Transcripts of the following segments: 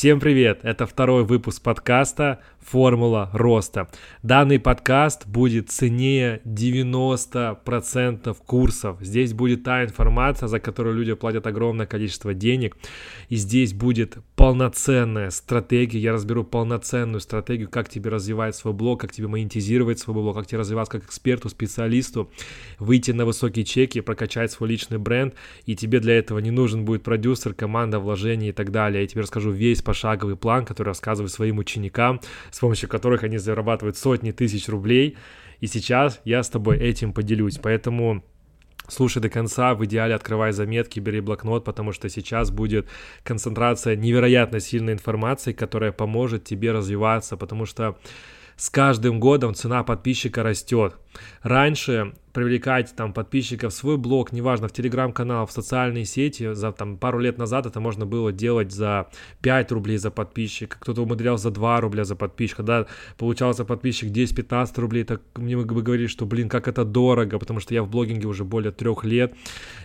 Всем привет! Это второй выпуск подкаста «Формула роста». Данный подкаст будет ценнее 90% курсов. Здесь будет та информация, за которую люди платят огромное количество денег. И здесь будет полноценная стратегия. Я разберу полноценную стратегию, как тебе развивать свой блог, как тебе монетизировать свой блог, как тебе развиваться как эксперту, специалисту, выйти на высокие чеки, прокачать свой личный бренд. И тебе для этого не нужен будет продюсер, команда, вложения и так далее. Я тебе расскажу весь пошаговый план, который рассказываю своим ученикам, с помощью которых они зарабатывают сотни тысяч рублей. И сейчас я с тобой этим поделюсь. Поэтому Слушай до конца, в идеале открывай заметки, бери блокнот, потому что сейчас будет концентрация невероятно сильной информации, которая поможет тебе развиваться, потому что с каждым годом цена подписчика растет. Раньше привлекать там подписчиков в свой блог, неважно, в телеграм-канал, в социальные сети, за там пару лет назад это можно было делать за 5 рублей за подписчика, кто-то умудрялся за 2 рубля за подписчика, да, получался подписчик 10-15 рублей, так мне бы говорили, что, блин, как это дорого, потому что я в блогинге уже более трех лет,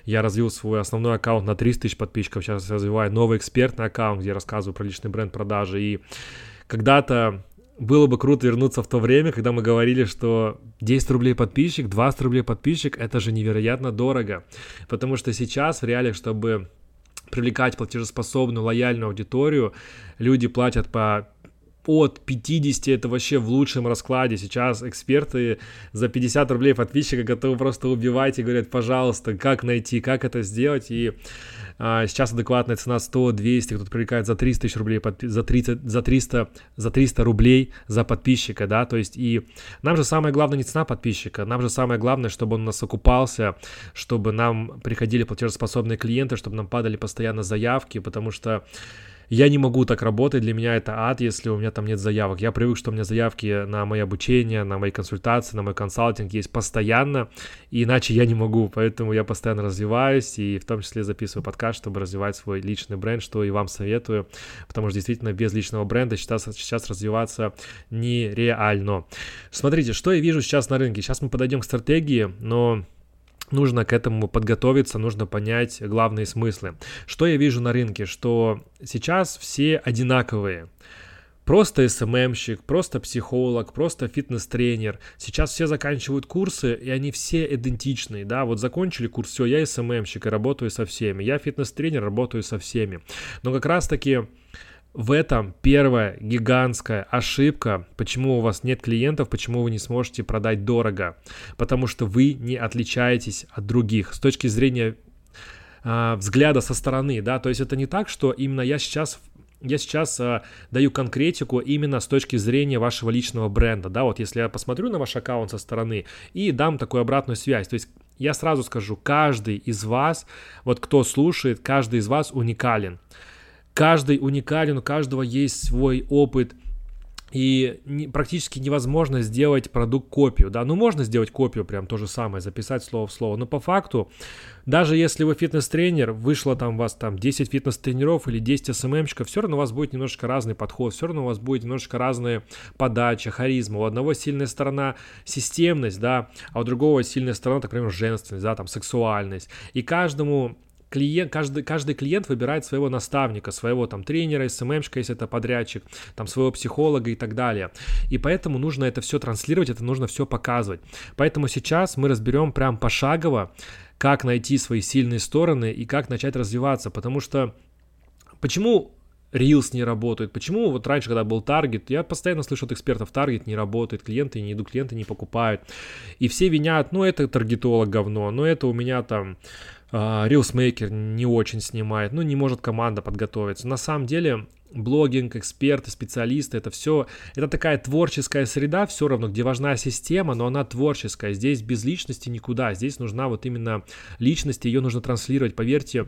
я развил свой основной аккаунт на 300 тысяч подписчиков, сейчас развиваю новый экспертный аккаунт, где я рассказываю про личный бренд продажи, и когда-то было бы круто вернуться в то время, когда мы говорили, что 10 рублей подписчик, 20 рублей подписчик, это же невероятно дорого. Потому что сейчас в реалиях, чтобы привлекать платежеспособную, лояльную аудиторию, люди платят по от 50 это вообще в лучшем раскладе. Сейчас эксперты за 50 рублей подписчика готовы просто убивать и говорят, пожалуйста, как найти, как это сделать. И а, сейчас адекватная цена 100, 200, кто-то привлекает за 300 тысяч рублей, за 30, за 300, за 300 рублей за подписчика, да, то есть и нам же самое главное не цена подписчика, нам же самое главное, чтобы он у нас окупался, чтобы нам приходили платежеспособные клиенты, чтобы нам падали постоянно заявки, потому что я не могу так работать, для меня это ад, если у меня там нет заявок. Я привык, что у меня заявки на мои обучения, на мои консультации, на мой консалтинг есть постоянно, и иначе я не могу, поэтому я постоянно развиваюсь, и в том числе записываю подкаст, чтобы развивать свой личный бренд, что и вам советую, потому что действительно без личного бренда сейчас, сейчас развиваться нереально. Смотрите, что я вижу сейчас на рынке. Сейчас мы подойдем к стратегии, но нужно к этому подготовиться, нужно понять главные смыслы. Что я вижу на рынке? Что сейчас все одинаковые. Просто СММщик, просто психолог, просто фитнес-тренер. Сейчас все заканчивают курсы, и они все идентичные, да, вот закончили курс, все, я СММщик и работаю со всеми, я фитнес-тренер, работаю со всеми. Но как раз-таки в этом первая гигантская ошибка, почему у вас нет клиентов, почему вы не сможете продать дорого. Потому что вы не отличаетесь от других с точки зрения э, взгляда со стороны, да, то есть это не так, что именно я сейчас я сейчас э, даю конкретику именно с точки зрения вашего личного бренда, да, вот если я посмотрю на ваш аккаунт со стороны и дам такую обратную связь, то есть я сразу скажу, каждый из вас, вот кто слушает, каждый из вас уникален. Каждый уникален, у каждого есть свой опыт, и практически невозможно сделать продукт копию, да, ну можно сделать копию, прям то же самое, записать слово в слово, но по факту, даже если вы фитнес-тренер, вышло там у вас там 10 фитнес-тренеров или 10 СММщиков, все равно у вас будет немножко разный подход, все равно у вас будет немножко разная подача, харизма, у одного сильная сторона системность, да, а у другого сильная сторона, так, например, женственность, да, там сексуальность, и каждому клиент, каждый, каждый клиент выбирает своего наставника, своего там тренера, СММщика, если это подрядчик, там своего психолога и так далее. И поэтому нужно это все транслировать, это нужно все показывать. Поэтому сейчас мы разберем прям пошагово, как найти свои сильные стороны и как начать развиваться, потому что почему Reels не работает. Почему вот раньше, когда был таргет, я постоянно слышу от экспертов, таргет не работает, клиенты не идут, клиенты не покупают. И все винят, ну это таргетолог говно, ну это у меня там Рилсмейкер не очень снимает, ну не может команда подготовиться. На самом деле блогинг, эксперты, специалисты, это все, это такая творческая среда все равно, где важна система, но она творческая. Здесь без личности никуда, здесь нужна вот именно личность, ее нужно транслировать. Поверьте,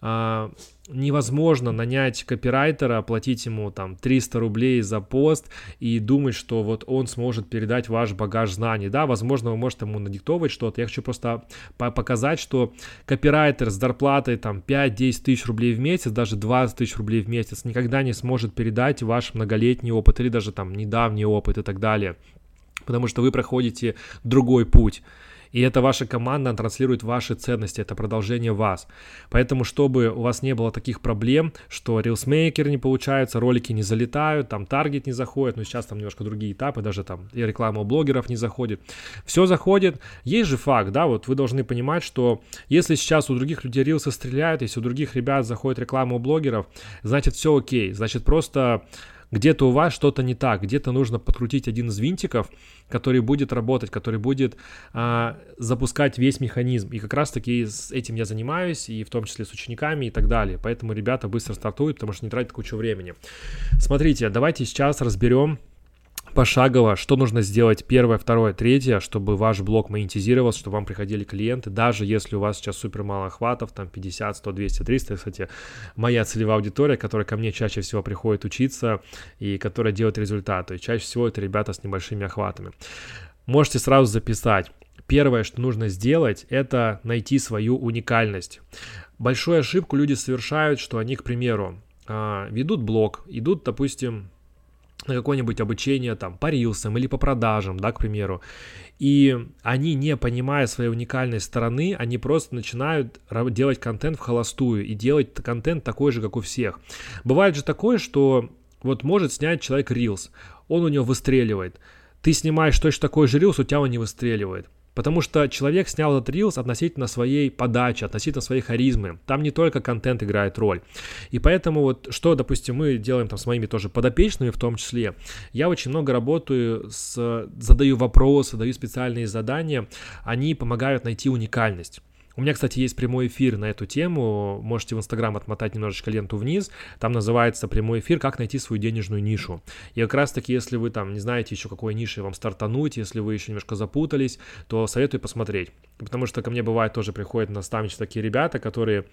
а, невозможно нанять копирайтера, платить ему там 300 рублей за пост и думать, что вот он сможет передать ваш багаж знаний. Да, возможно, вы можете ему надиктовать что-то. Я хочу просто показать, что копирайтер с зарплатой там 5-10 тысяч рублей в месяц, даже 20 тысяч рублей в месяц никогда не сможет передать ваш многолетний опыт или даже там недавний опыт и так далее. Потому что вы проходите другой путь. И это ваша команда транслирует ваши ценности, это продолжение вас. Поэтому, чтобы у вас не было таких проблем, что рилсмейкер не получается, ролики не залетают, там таргет не заходит, ну сейчас там немножко другие этапы, даже там и реклама у блогеров не заходит. Все заходит. Есть же факт, да, вот вы должны понимать, что если сейчас у других людей рилсы стреляют, если у других ребят заходит реклама у блогеров, значит все окей, значит просто где-то у вас что-то не так, где-то нужно подкрутить один из винтиков, который будет работать, который будет а, запускать весь механизм. И как раз-таки с этим я занимаюсь, и в том числе с учениками и так далее. Поэтому ребята быстро стартуют, потому что не тратят кучу времени. Смотрите, давайте сейчас разберем пошагово, что нужно сделать первое, второе, третье, чтобы ваш блог монетизировался, чтобы вам приходили клиенты, даже если у вас сейчас супер мало охватов, там 50, 100, 200, 300, кстати, моя целевая аудитория, которая ко мне чаще всего приходит учиться и которая делает результаты, чаще всего это ребята с небольшими охватами. Можете сразу записать. Первое, что нужно сделать, это найти свою уникальность. Большую ошибку люди совершают, что они, к примеру, а, ведут блог, идут, допустим, на какое-нибудь обучение там по рилсам или по продажам, да, к примеру. И они, не понимая своей уникальной стороны, они просто начинают делать контент в холостую и делать контент такой же, как у всех. Бывает же такое, что вот может снять человек рилс, он у него выстреливает. Ты снимаешь точно такой же рилс, у тебя он не выстреливает. Потому что человек снял этот рилс относительно своей подачи, относительно своей харизмы. Там не только контент играет роль. И поэтому вот что, допустим, мы делаем там с моими тоже подопечными в том числе, я очень много работаю с, задаю вопросы, даю специальные задания, они помогают найти уникальность. У меня, кстати, есть прямой эфир на эту тему. Можете в Инстаграм отмотать немножечко ленту вниз. Там называется прямой эфир «Как найти свою денежную нишу». И как раз-таки, если вы там не знаете еще, какой нишей вам стартануть, если вы еще немножко запутались, то советую посмотреть. Потому что ко мне бывает тоже приходят наставничество такие ребята, которые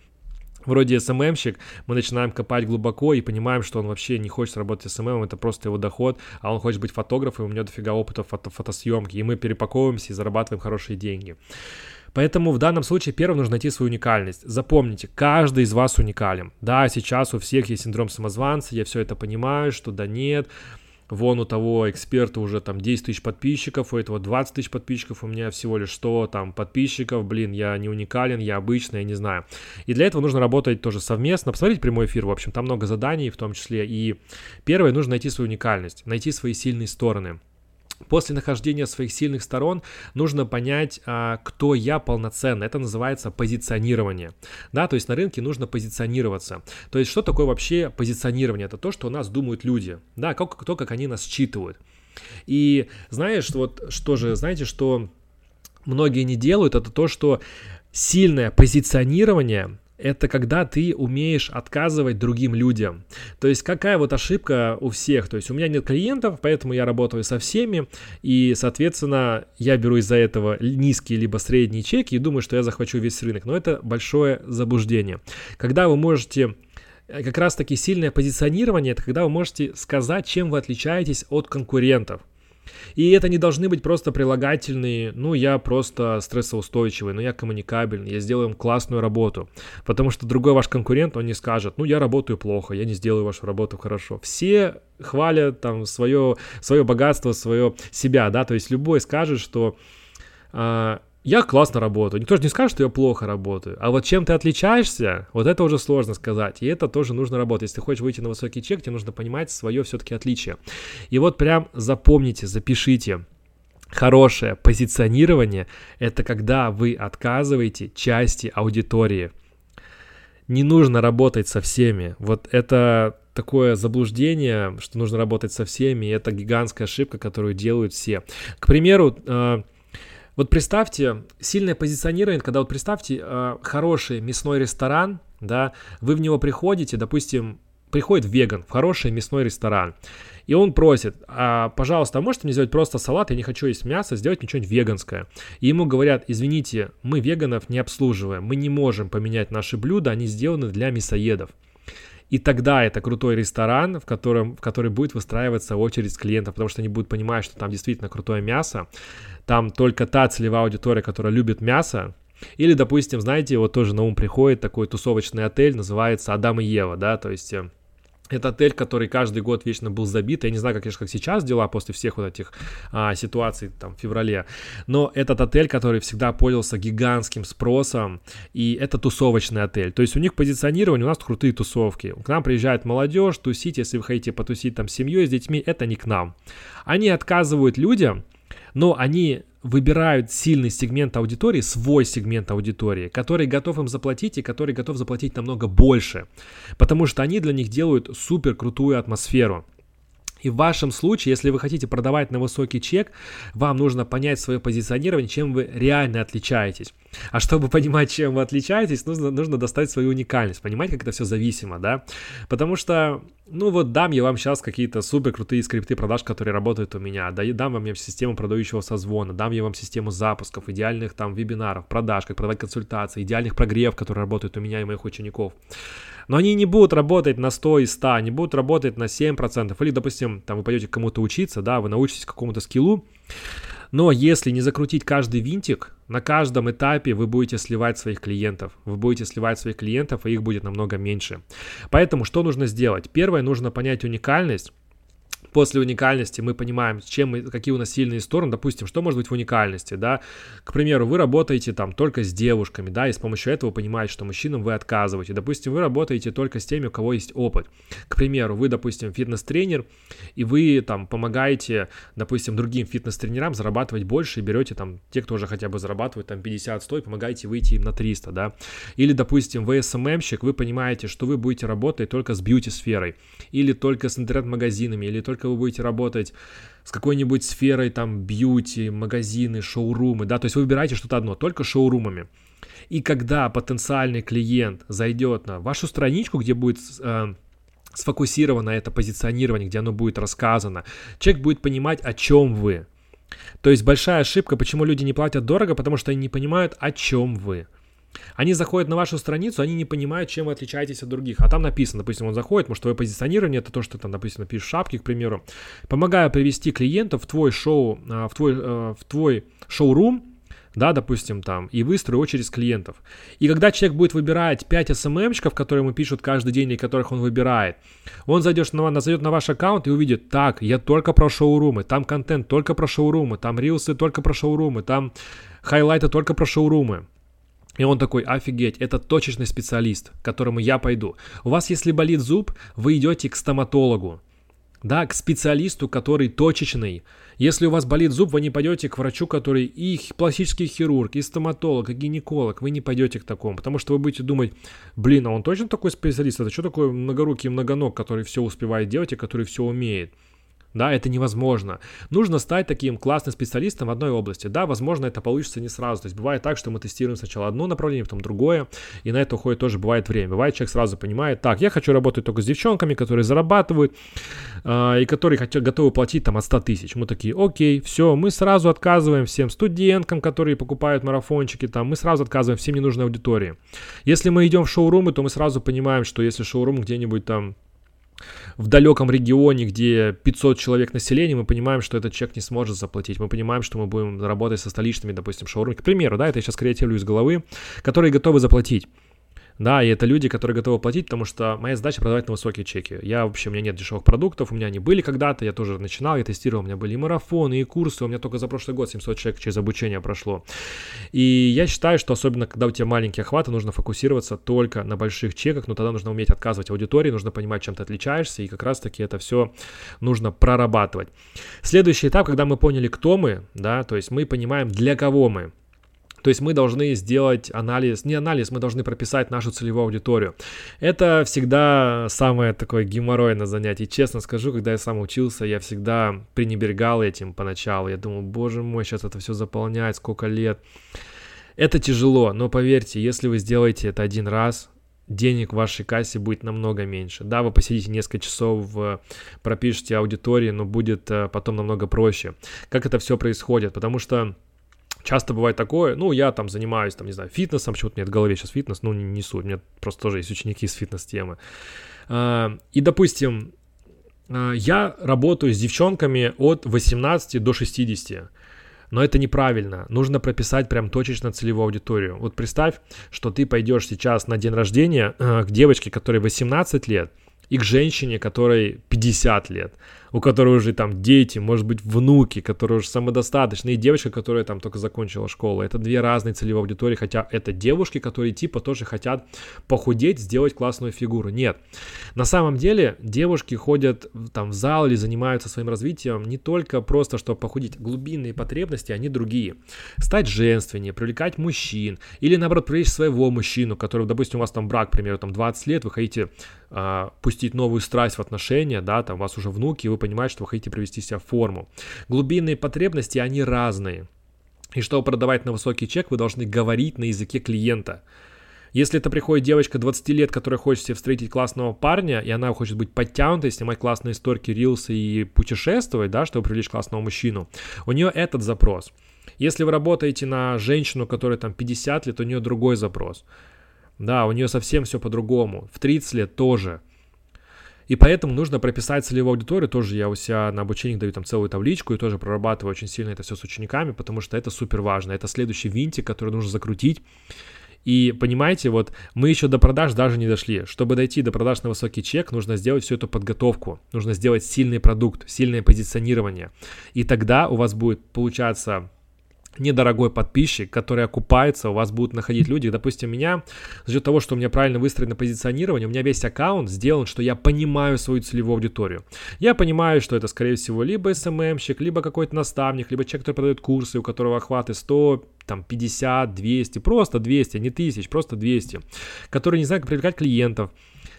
вроде SMM щик, мы начинаем копать глубоко и понимаем, что он вообще не хочет работать SMM, это просто его доход, а он хочет быть фотографом, и у него дофига опыта фото фотосъемки, и мы перепаковываемся и зарабатываем хорошие деньги. Поэтому в данном случае первым нужно найти свою уникальность. Запомните, каждый из вас уникален. Да, сейчас у всех есть синдром самозванца, я все это понимаю, что да нет, вон у того эксперта уже там 10 тысяч подписчиков, у этого 20 тысяч подписчиков, у меня всего лишь 100 там подписчиков, блин, я не уникален, я обычный, я не знаю. И для этого нужно работать тоже совместно, посмотреть прямой эфир, в общем, там много заданий в том числе. И первое, нужно найти свою уникальность, найти свои сильные стороны. После нахождения своих сильных сторон нужно понять, а, кто я полноценно. Это называется позиционирование. Да, то есть на рынке нужно позиционироваться. То есть что такое вообще позиционирование? Это то, что о нас думают люди. Да, как, то, как они нас считывают. И знаешь, вот что же, знаете, что многие не делают, это то, что сильное позиционирование это когда ты умеешь отказывать другим людям. То есть какая вот ошибка у всех? То есть у меня нет клиентов, поэтому я работаю со всеми, и, соответственно, я беру из-за этого низкие либо средние чеки и думаю, что я захвачу весь рынок. Но это большое заблуждение. Когда вы можете э, как раз таки сильное позиционирование, это когда вы можете сказать, чем вы отличаетесь от конкурентов. И это не должны быть просто прилагательные, ну, я просто стрессоустойчивый, ну, я коммуникабельный, я сделаю классную работу. Потому что другой ваш конкурент, он не скажет, ну, я работаю плохо, я не сделаю вашу работу хорошо. Все хвалят там свое, свое богатство, свое себя, да, то есть любой скажет, что а, я классно работаю. Никто же не скажет, что я плохо работаю. А вот чем ты отличаешься, вот это уже сложно сказать. И это тоже нужно работать. Если ты хочешь выйти на высокий чек, тебе нужно понимать свое все-таки отличие. И вот прям запомните, запишите. Хорошее позиционирование – это когда вы отказываете части аудитории. Не нужно работать со всеми. Вот это такое заблуждение, что нужно работать со всеми, это гигантская ошибка, которую делают все. К примеру, э, вот представьте, сильное позиционирование, когда вот представьте э, хороший мясной ресторан, да, вы в него приходите, допустим, приходит веган в хороший мясной ресторан, и он просит, а, пожалуйста, а можете мне сделать просто салат, я не хочу есть мясо, сделать мне что-нибудь веганское. И ему говорят, извините, мы веганов не обслуживаем, мы не можем поменять наши блюда, они сделаны для мясоедов. И тогда это крутой ресторан, в котором, в который будет выстраиваться очередь клиентов, потому что они будут понимать, что там действительно крутое мясо, там только та целевая аудитория, которая любит мясо, или, допустим, знаете, вот тоже на ум приходит такой тусовочный отель, называется Адам и Ева, да, то есть э, это отель, который каждый год вечно был забит. Я не знаю, как, как сейчас дела после всех вот этих а, ситуаций там в феврале. Но этот отель, который всегда пользовался гигантским спросом, и это тусовочный отель. То есть у них позиционирование, у нас крутые тусовки. К нам приезжает молодежь, тусить, если вы хотите потусить там с семьей, с детьми, это не к нам. Они отказывают людям, но они выбирают сильный сегмент аудитории, свой сегмент аудитории, который готов им заплатить и который готов заплатить намного больше, потому что они для них делают супер крутую атмосферу. И в вашем случае, если вы хотите продавать на высокий чек, вам нужно понять свое позиционирование, чем вы реально отличаетесь. А чтобы понимать, чем вы отличаетесь, нужно, нужно достать свою уникальность, понимать, как это все зависимо, да? Потому что, ну вот дам я вам сейчас какие-то супер крутые скрипты продаж, которые работают у меня, да, дам вам я систему продающего созвона, дам я вам систему запусков, идеальных там вебинаров, продаж, как продавать консультации, идеальных прогрев, которые работают у меня и моих учеников. Но они не будут работать на 100 и 100, они будут работать на 7%. Или, допустим, там вы пойдете кому-то учиться, да, вы научитесь какому-то скиллу, но если не закрутить каждый винтик, на каждом этапе вы будете сливать своих клиентов. Вы будете сливать своих клиентов, и их будет намного меньше. Поэтому что нужно сделать? Первое, нужно понять уникальность после уникальности мы понимаем, чем мы, какие у нас сильные стороны, допустим, что может быть в уникальности, да, к примеру, вы работаете там только с девушками, да, и с помощью этого понимаете, что мужчинам вы отказываете, допустим, вы работаете только с теми, у кого есть опыт, к примеру, вы, допустим, фитнес-тренер, и вы там помогаете, допустим, другим фитнес-тренерам зарабатывать больше и берете там те, кто уже хотя бы зарабатывает там 50-100, и помогаете выйти им на 300, да, или, допустим, вы СММщик, вы понимаете, что вы будете работать только с бьюти-сферой, или только с интернет-магазинами, или только вы будете работать с какой-нибудь сферой там бьюти, магазины, шоурумы, да, то есть вы выбираете что-то одно, только шоурумами. И когда потенциальный клиент зайдет на вашу страничку, где будет э, сфокусировано это позиционирование, где оно будет рассказано, человек будет понимать, о чем вы. То есть большая ошибка, почему люди не платят дорого, потому что они не понимают, о чем вы. Они заходят на вашу страницу, они не понимают, чем вы отличаетесь от других. А там написано, допустим, он заходит, может, твое позиционирование, это то, что там, допустим, напишешь шапки, к примеру. Помогаю привести клиентов в твой шоу, а, в твой, э, в твой шоурум, да, допустим, там, и выстрою очередь клиентов. И когда человек будет выбирать 5 СММщиков, которые ему пишут каждый день, и которых он выбирает, он зайдет на, зайдет на ваш аккаунт и увидит, так, я только про шоурумы, там контент только про шоурумы, там рилсы только про шоурумы, там хайлайты только про шоурумы. И он такой, офигеть, это точечный специалист, к которому я пойду. У вас, если болит зуб, вы идете к стоматологу, да, к специалисту, который точечный. Если у вас болит зуб, вы не пойдете к врачу, который и пластический хирург, и стоматолог, и гинеколог. Вы не пойдете к такому, потому что вы будете думать, блин, а он точно такой специалист? Это что такое многорукий многоног, который все успевает делать и который все умеет? Да, это невозможно. Нужно стать таким классным специалистом в одной области. Да, возможно, это получится не сразу. То есть бывает так, что мы тестируем сначала одно направление, потом другое, и на это уходит тоже бывает время. Бывает, человек сразу понимает, так, я хочу работать только с девчонками, которые зарабатывают, э, и которые хотят, готовы платить там от 100 тысяч. Мы такие, окей, все, мы сразу отказываем всем студенткам, которые покупают марафончики, там, мы сразу отказываем всем ненужной аудитории. Если мы идем в шоурумы, то мы сразу понимаем, что если шоурум где-нибудь там в далеком регионе, где 500 человек населения, мы понимаем, что этот чек не сможет заплатить. Мы понимаем, что мы будем работать со столичными, допустим, шоурумами. К примеру, да, это я сейчас креативлю из головы, которые готовы заплатить. Да, и это люди, которые готовы платить, потому что моя задача продавать на высокие чеки. Я вообще, у меня нет дешевых продуктов, у меня они были когда-то, я тоже начинал, я тестировал, у меня были и марафоны, и курсы, у меня только за прошлый год 700 человек через обучение прошло. И я считаю, что особенно когда у тебя маленькие охваты, нужно фокусироваться только на больших чеках, но тогда нужно уметь отказывать аудитории, нужно понимать, чем ты отличаешься, и как раз-таки это все нужно прорабатывать. Следующий этап, когда мы поняли, кто мы, да, то есть мы понимаем, для кого мы, то есть мы должны сделать анализ, не анализ, мы должны прописать нашу целевую аудиторию. Это всегда самое такое геморройное занятие. Честно скажу, когда я сам учился, я всегда пренебрегал этим поначалу. Я думал, боже мой, сейчас это все заполняет, сколько лет. Это тяжело, но поверьте, если вы сделаете это один раз, денег в вашей кассе будет намного меньше. Да, вы посидите несколько часов, пропишите аудитории, но будет э, потом намного проще. Как это все происходит? Потому что часто бывает такое, ну, я там занимаюсь, там, не знаю, фитнесом, почему-то меня в голове сейчас фитнес, ну, не, не суть, у меня просто тоже есть ученики с фитнес-темы. А, и, допустим, а, я работаю с девчонками от 18 до 60, но это неправильно. Нужно прописать прям точечно целевую аудиторию. Вот представь, что ты пойдешь сейчас на день рождения а, к девочке, которой 18 лет, и к женщине, которой 50 лет, у которой уже там дети, может быть, внуки, которые уже самодостаточны, и девочка, которая там только закончила школу. Это две разные целевые аудитории, хотя это девушки, которые типа тоже хотят похудеть, сделать классную фигуру. Нет. На самом деле девушки ходят там в зал или занимаются своим развитием не только просто, чтобы похудеть. Глубинные потребности, они другие. Стать женственнее, привлекать мужчин, или наоборот привлечь своего мужчину, который, допустим, у вас там брак, к примеру, там 20 лет, вы хотите а, пустить новую страсть в отношения, да, там у вас уже внуки, вы понимаете, что вы хотите привести себя в форму. Глубинные потребности, они разные. И чтобы продавать на высокий чек, вы должны говорить на языке клиента. Если это приходит девочка 20 лет, которая хочет себе встретить классного парня, и она хочет быть подтянутой, снимать классные историки, рилсы и путешествовать, да, чтобы привлечь классного мужчину, у нее этот запрос. Если вы работаете на женщину, которая там 50 лет, у нее другой запрос. Да, у нее совсем все по-другому. В 30 лет тоже. И поэтому нужно прописать целевую аудиторию. Тоже я у себя на обучении даю там целую табличку и тоже прорабатываю очень сильно это все с учениками, потому что это супер важно. Это следующий винтик, который нужно закрутить. И понимаете, вот мы еще до продаж даже не дошли. Чтобы дойти до продаж на высокий чек, нужно сделать всю эту подготовку. Нужно сделать сильный продукт, сильное позиционирование. И тогда у вас будет получаться недорогой подписчик, который окупается, у вас будут находить люди. Допустим, меня, за счет того, что у меня правильно выстроено позиционирование, у меня весь аккаунт сделан, что я понимаю свою целевую аудиторию. Я понимаю, что это, скорее всего, либо СММщик, либо какой-то наставник, либо человек, который продает курсы, у которого охваты 100, там 50, 200, просто 200, не тысяч, просто 200, который не знает, как привлекать клиентов,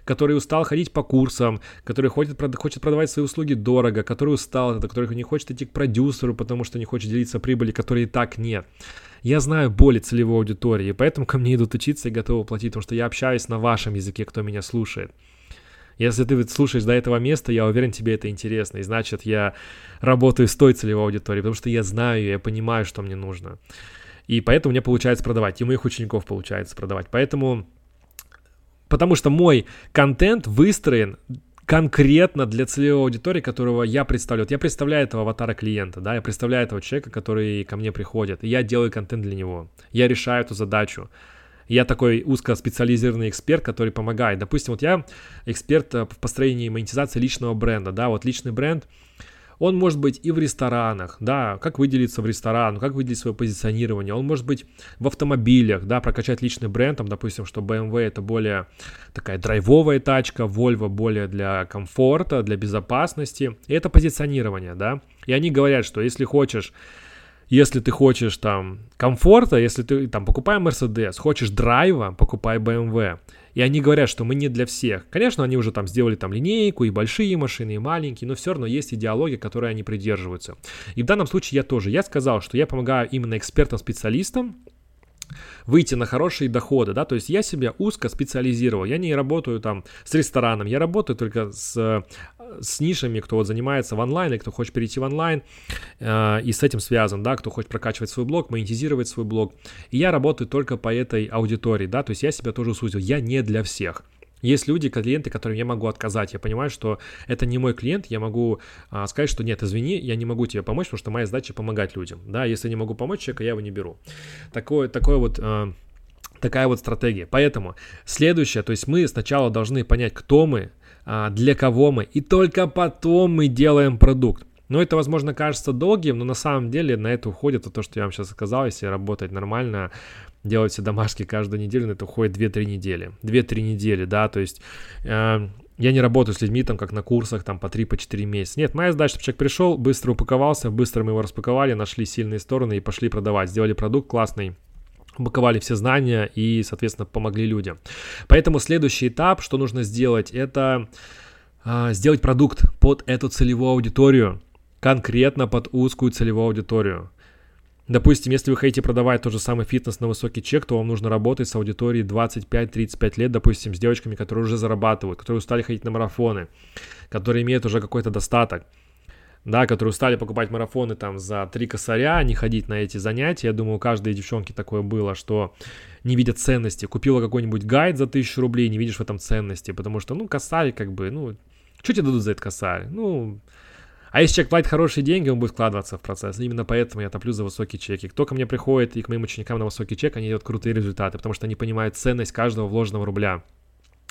который устал ходить по курсам, который хочет, хочет продавать свои услуги дорого, который устал, который не хочет идти к продюсеру, потому что не хочет делиться прибыли, которой и так нет. Я знаю боли целевой аудитории, поэтому ко мне идут учиться и готовы платить, потому что я общаюсь на вашем языке, кто меня слушает. Если ты слушаешь до этого места, я уверен, тебе это интересно. И значит, я работаю с той целевой аудиторией, потому что я знаю, я понимаю, что мне нужно. И поэтому мне получается продавать, и моих учеников получается продавать. Поэтому Потому что мой контент выстроен конкретно для целевой аудитории, которого я представляю. Вот я представляю этого аватара клиента, да, я представляю этого человека, который ко мне приходит, и я делаю контент для него. Я решаю эту задачу. Я такой узкоспециализированный эксперт, который помогает. Допустим, вот я эксперт в построении монетизации личного бренда, да, вот личный бренд – он может быть и в ресторанах, да, как выделиться в ресторан, как выделить свое позиционирование. Он может быть в автомобилях, да, прокачать личный бренд, там, допустим, что BMW это более такая драйвовая тачка, Volvo более для комфорта, для безопасности. И это позиционирование, да. И они говорят, что если хочешь если ты хочешь там комфорта, если ты там покупай Mercedes, хочешь драйва, покупай BMW. И они говорят, что мы не для всех. Конечно, они уже там сделали там линейку, и большие машины, и маленькие, но все равно есть идеология, которой они придерживаются. И в данном случае я тоже. Я сказал, что я помогаю именно экспертам-специалистам, выйти на хорошие доходы, да, то есть я себя узко специализировал, я не работаю там с рестораном, я работаю только с, с нишами, кто вот занимается в онлайне, кто хочет перейти в онлайн э, и с этим связан, да, кто хочет прокачивать свой блог, монетизировать свой блог, и я работаю только по этой аудитории, да, то есть я себя тоже сузил, я не для всех, есть люди, клиенты, которым я могу отказать. Я понимаю, что это не мой клиент, я могу а, сказать, что нет, извини, я не могу тебе помочь, потому что моя задача помогать людям. Да, если не могу помочь человеку, я его не беру. Такое, такое вот... А, такая вот стратегия. Поэтому следующее, то есть мы сначала должны понять, кто мы, а, для кого мы, и только потом мы делаем продукт. Но это, возможно, кажется долгим, но на самом деле на это уходит то, что я вам сейчас сказал, если работать нормально, делать все домашки каждую неделю, на это уходит 2-3 недели. 2-3 недели, да, то есть... Э, я не работаю с людьми там как на курсах там по 3 по 4 месяца. Нет, моя задача, чтобы человек пришел, быстро упаковался, быстро мы его распаковали, нашли сильные стороны и пошли продавать. Сделали продукт классный, упаковали все знания и, соответственно, помогли людям. Поэтому следующий этап, что нужно сделать, это э, сделать продукт под эту целевую аудиторию, конкретно под узкую целевую аудиторию. Допустим, если вы хотите продавать тот же самый фитнес на высокий чек, то вам нужно работать с аудиторией 25-35 лет, допустим, с девочками, которые уже зарабатывают, которые устали ходить на марафоны, которые имеют уже какой-то достаток, да, которые устали покупать марафоны там за 3 косаря, не ходить на эти занятия. Я думаю, у каждой девчонки такое было, что не видят ценности. Купила какой-нибудь гайд за 1000 рублей, не видишь в этом ценности, потому что, ну, косарь как бы, ну, что тебе дадут за этот косарь? Ну, а если человек платит хорошие деньги, он будет вкладываться в процесс. Именно поэтому я топлю за высокие чеки. Кто ко мне приходит и к моим ученикам на высокий чек, они делают крутые результаты, потому что они понимают ценность каждого вложенного рубля.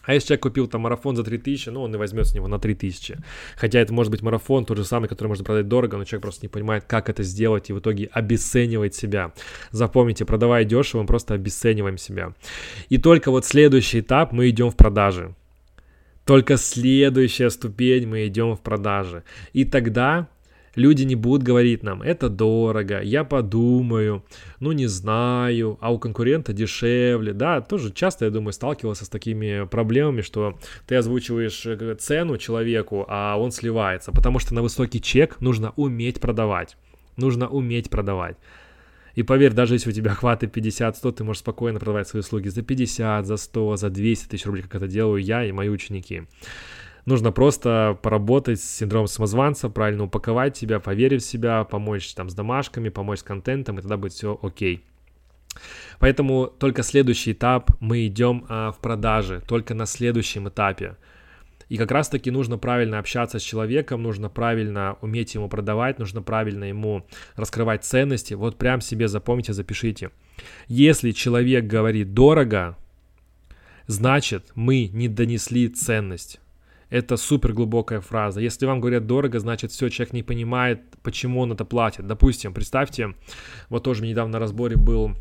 А если человек купил там марафон за 3000, ну, он и возьмет с него на 3000. Хотя это может быть марафон тот же самый, который можно продать дорого, но человек просто не понимает, как это сделать, и в итоге обесценивает себя. Запомните, продавая дешево, мы просто обесцениваем себя. И только вот следующий этап мы идем в продажи. Только следующая ступень мы идем в продажи. И тогда Люди не будут говорить нам, это дорого, я подумаю, ну не знаю, а у конкурента дешевле. Да, тоже часто, я думаю, сталкивался с такими проблемами, что ты озвучиваешь э, цену человеку, а он сливается, потому что на высокий чек нужно уметь продавать. Нужно уметь продавать. И поверь, даже если у тебя хватит 50-100, ты можешь спокойно продавать свои услуги за 50, за 100, за 200 тысяч рублей, как это делаю я и мои ученики. Нужно просто поработать с синдромом самозванца, правильно упаковать себя, поверить в себя, помочь там с домашками, помочь с контентом, и тогда будет все окей. Поэтому только следующий этап мы идем а, в продаже, только на следующем этапе. И как раз таки нужно правильно общаться с человеком, нужно правильно уметь ему продавать, нужно правильно ему раскрывать ценности. Вот прям себе запомните, запишите. Если человек говорит дорого, значит мы не донесли ценность. Это супер глубокая фраза. Если вам говорят дорого, значит все, человек не понимает, почему он это платит. Допустим, представьте, вот тоже недавно на разборе был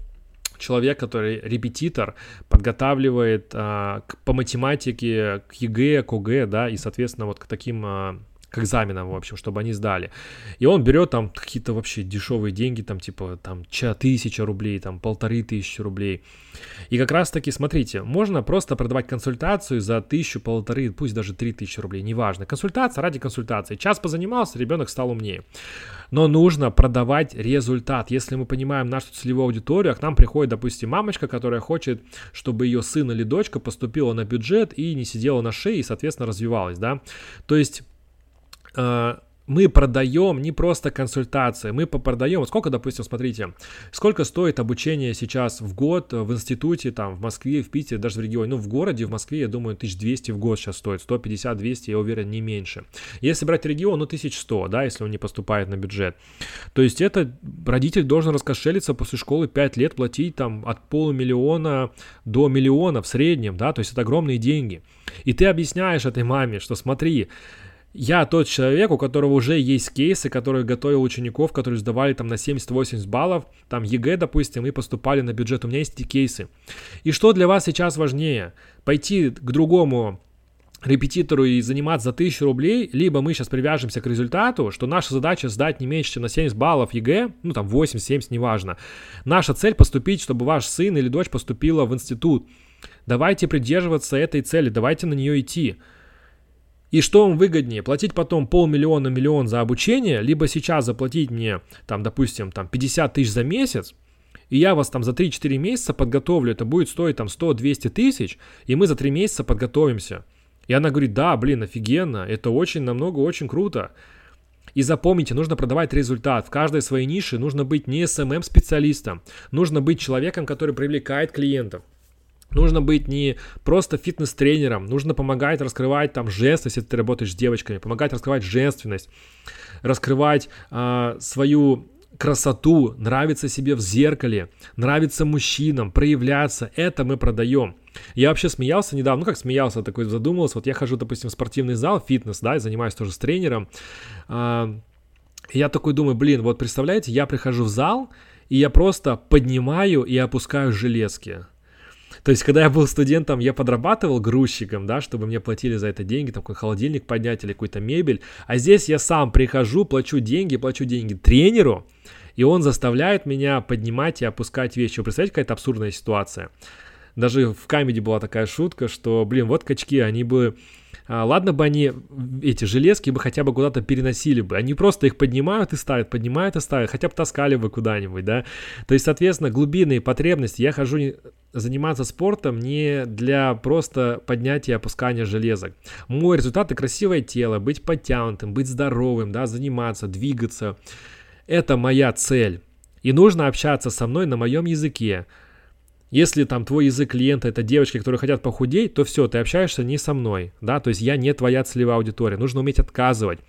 человек, который репетитор, подготавливает а, к, по математике к ЕГЭ, к ОГЭ, да, и, соответственно, вот к таким а, к экзаменам, в общем, чтобы они сдали. И он берет там какие-то вообще дешевые деньги, там типа там тысяча рублей, там полторы тысячи рублей. И как раз таки, смотрите, можно просто продавать консультацию за тысячу, полторы, пусть даже три тысячи рублей, неважно. Консультация ради консультации. Час позанимался, ребенок стал умнее. Но нужно продавать результат. Если мы понимаем нашу целевую аудиторию, а к нам приходит, допустим, мамочка, которая хочет, чтобы ее сын или дочка поступила на бюджет и не сидела на шее и, соответственно, развивалась, да. То есть мы продаем не просто консультации, мы продаем, сколько, допустим, смотрите, сколько стоит обучение сейчас в год в институте, там, в Москве, в Питере, даже в регионе, ну, в городе, в Москве, я думаю, 1200 в год сейчас стоит, 150-200, я уверен, не меньше. Если брать регион, ну, 1100, да, если он не поступает на бюджет. То есть это родитель должен раскошелиться после школы 5 лет платить там от полумиллиона до миллиона в среднем, да, то есть это огромные деньги. И ты объясняешь этой маме, что смотри, я тот человек, у которого уже есть кейсы, который готовил учеников, которые сдавали там на 70-80 баллов, там ЕГЭ, допустим, и поступали на бюджет. У меня есть эти кейсы. И что для вас сейчас важнее? Пойти к другому репетитору и заниматься за 1000 рублей, либо мы сейчас привяжемся к результату, что наша задача сдать не меньше, чем на 70 баллов ЕГЭ, ну там 8-70, неважно. Наша цель поступить, чтобы ваш сын или дочь поступила в институт. Давайте придерживаться этой цели, давайте на нее идти. И что вам выгоднее, платить потом полмиллиона, миллион за обучение, либо сейчас заплатить мне, там, допустим, там 50 тысяч за месяц, и я вас там за 3-4 месяца подготовлю, это будет стоить там 100-200 тысяч, и мы за 3 месяца подготовимся. И она говорит, да, блин, офигенно, это очень намного, очень круто. И запомните, нужно продавать результат. В каждой своей нише нужно быть не SMM-специалистом, нужно быть человеком, который привлекает клиентов. Нужно быть не просто фитнес-тренером, нужно помогать раскрывать там женственность, если ты работаешь с девочками, помогать раскрывать женственность, раскрывать э, свою красоту, нравиться себе в зеркале, нравиться мужчинам, проявляться. Это мы продаем. Я вообще смеялся недавно, ну как смеялся, такой задумался. Вот я хожу, допустим, в спортивный зал, фитнес, да, и занимаюсь тоже с тренером. Э, я такой думаю, блин, вот представляете, я прихожу в зал, и я просто поднимаю и опускаю железки. То есть, когда я был студентом, я подрабатывал грузчиком, да, чтобы мне платили за это деньги, там какой холодильник поднять или какую-то мебель. А здесь я сам прихожу, плачу деньги, плачу деньги тренеру, и он заставляет меня поднимать и опускать вещи. Вы представляете, какая-то абсурдная ситуация? Даже в камеди была такая шутка, что, блин, вот качки, они бы ладно бы они эти железки бы хотя бы куда-то переносили бы. Они просто их поднимают и ставят, поднимают и ставят, хотя бы таскали бы куда-нибудь, да. То есть, соответственно, глубинные потребности. Я хожу заниматься спортом не для просто поднятия и опускания железок. Мой результат — это красивое тело, быть подтянутым, быть здоровым, да, заниматься, двигаться. Это моя цель. И нужно общаться со мной на моем языке. Если там твой язык клиента это девочки, которые хотят похудеть, то все, ты общаешься не со мной, да, то есть я не твоя целевая аудитория. Нужно уметь отказывать.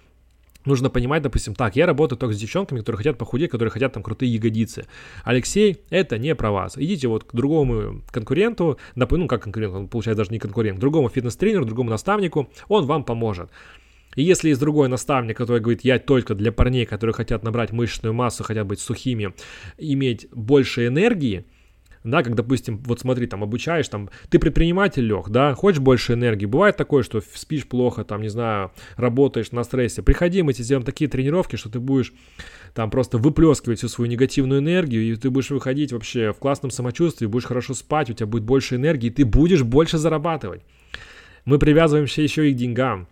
нужно понимать, допустим, так, я работаю только с девчонками, которые хотят похудеть, которые хотят там крутые ягодицы. Алексей, это не про вас. Идите вот к другому конкуренту, ну как конкурент, он получается даже не конкурент, к другому фитнес-тренеру, другому наставнику, он вам поможет. И если есть другой наставник, который говорит, я только для парней, которые хотят набрать мышечную массу, хотят быть сухими, иметь больше энергии, да, как, допустим, вот смотри, там, обучаешь, там, ты предприниматель, Лех, да, хочешь больше энергии, бывает такое, что спишь плохо, там, не знаю, работаешь на стрессе, приходи, мы тебе сделаем такие тренировки, что ты будешь там просто выплескивать всю свою негативную энергию, и ты будешь выходить вообще в классном самочувствии, будешь хорошо спать, у тебя будет больше энергии, и ты будешь больше зарабатывать. Мы привязываемся еще и к деньгам.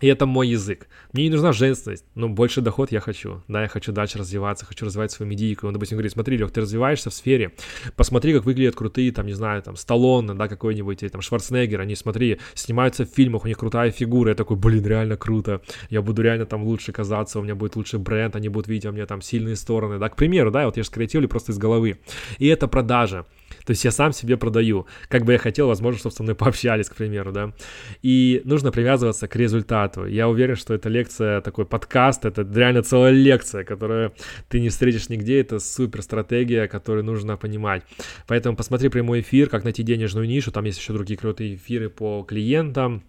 И это мой язык. Мне не нужна женственность, но больше доход я хочу. Да, я хочу дальше развиваться, хочу развивать свою медийку. Он, допустим, говорит, смотри, Лех, ты развиваешься в сфере, посмотри, как выглядят крутые, там, не знаю, там, Сталлоне, да, какой-нибудь, или там, Шварценеггер, они, смотри, снимаются в фильмах, у них крутая фигура. Я такой, блин, реально круто. Я буду реально там лучше казаться, у меня будет лучший бренд, они будут видеть у меня там сильные стороны, да, к примеру, да, вот я же скреативлю просто из головы. И это продажа. То есть я сам себе продаю. Как бы я хотел, возможно, чтобы со мной пообщались, к примеру, да. И нужно привязываться к результату. Я уверен, что эта лекция, такой подкаст, это реально целая лекция, которую ты не встретишь нигде. Это супер стратегия, которую нужно понимать. Поэтому посмотри прямой эфир, как найти денежную нишу. Там есть еще другие крутые эфиры по клиентам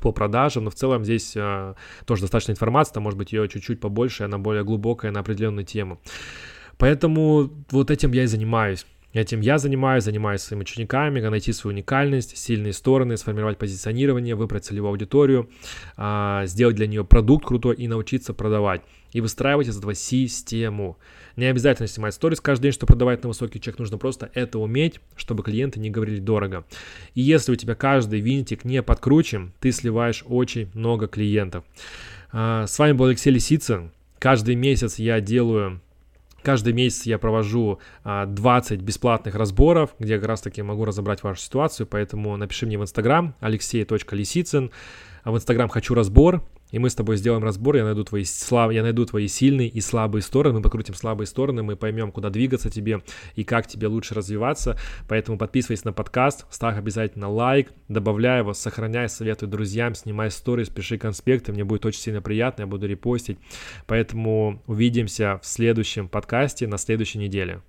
по продажам, но в целом здесь э, тоже достаточно информации, там может быть ее чуть-чуть побольше, она более глубокая на определенную тему. Поэтому вот этим я и занимаюсь. Этим я занимаюсь, занимаюсь своими учениками, найти свою уникальность, сильные стороны, сформировать позиционирование, выбрать целевую аудиторию, а, сделать для нее продукт крутой и научиться продавать. И выстраивать из этого систему. Не обязательно снимать сторис каждый день, чтобы продавать на высокий чек. Нужно просто это уметь, чтобы клиенты не говорили дорого. И если у тебя каждый винтик не подкручен, ты сливаешь очень много клиентов. А, с вами был Алексей Лисицын. Каждый месяц я делаю Каждый месяц я провожу 20 а, бесплатных разборов, где как раз таки могу разобрать вашу ситуацию, поэтому напиши мне в Инстаграм алексей.лисицын. В Инстаграм хочу разбор, и мы с тобой сделаем разбор, я найду твои, слав... я найду твои сильные и слабые стороны, мы покрутим слабые стороны, мы поймем, куда двигаться тебе и как тебе лучше развиваться. Поэтому подписывайся на подкаст, ставь обязательно лайк, добавляй его, сохраняй, советуй друзьям, снимай сторис, пиши конспекты, мне будет очень сильно приятно, я буду репостить. Поэтому увидимся в следующем подкасте на следующей неделе.